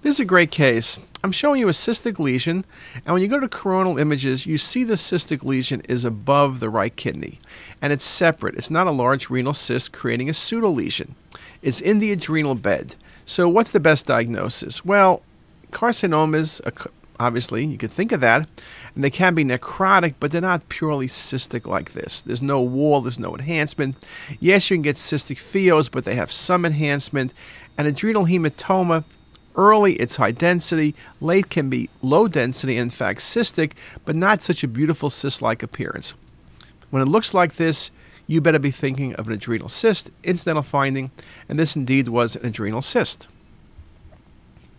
This is a great case. I'm showing you a cystic lesion, and when you go to coronal images, you see the cystic lesion is above the right kidney, and it's separate. It's not a large renal cyst creating a pseudo lesion. It's in the adrenal bed. So, what's the best diagnosis? Well, carcinomas, obviously, you could think of that, and they can be necrotic, but they're not purely cystic like this. There's no wall, there's no enhancement. Yes, you can get cystic pheos, but they have some enhancement. And adrenal hematoma Early, it's high density. Late can be low density, in fact, cystic, but not such a beautiful cyst like appearance. When it looks like this, you better be thinking of an adrenal cyst, incidental finding, and this indeed was an adrenal cyst.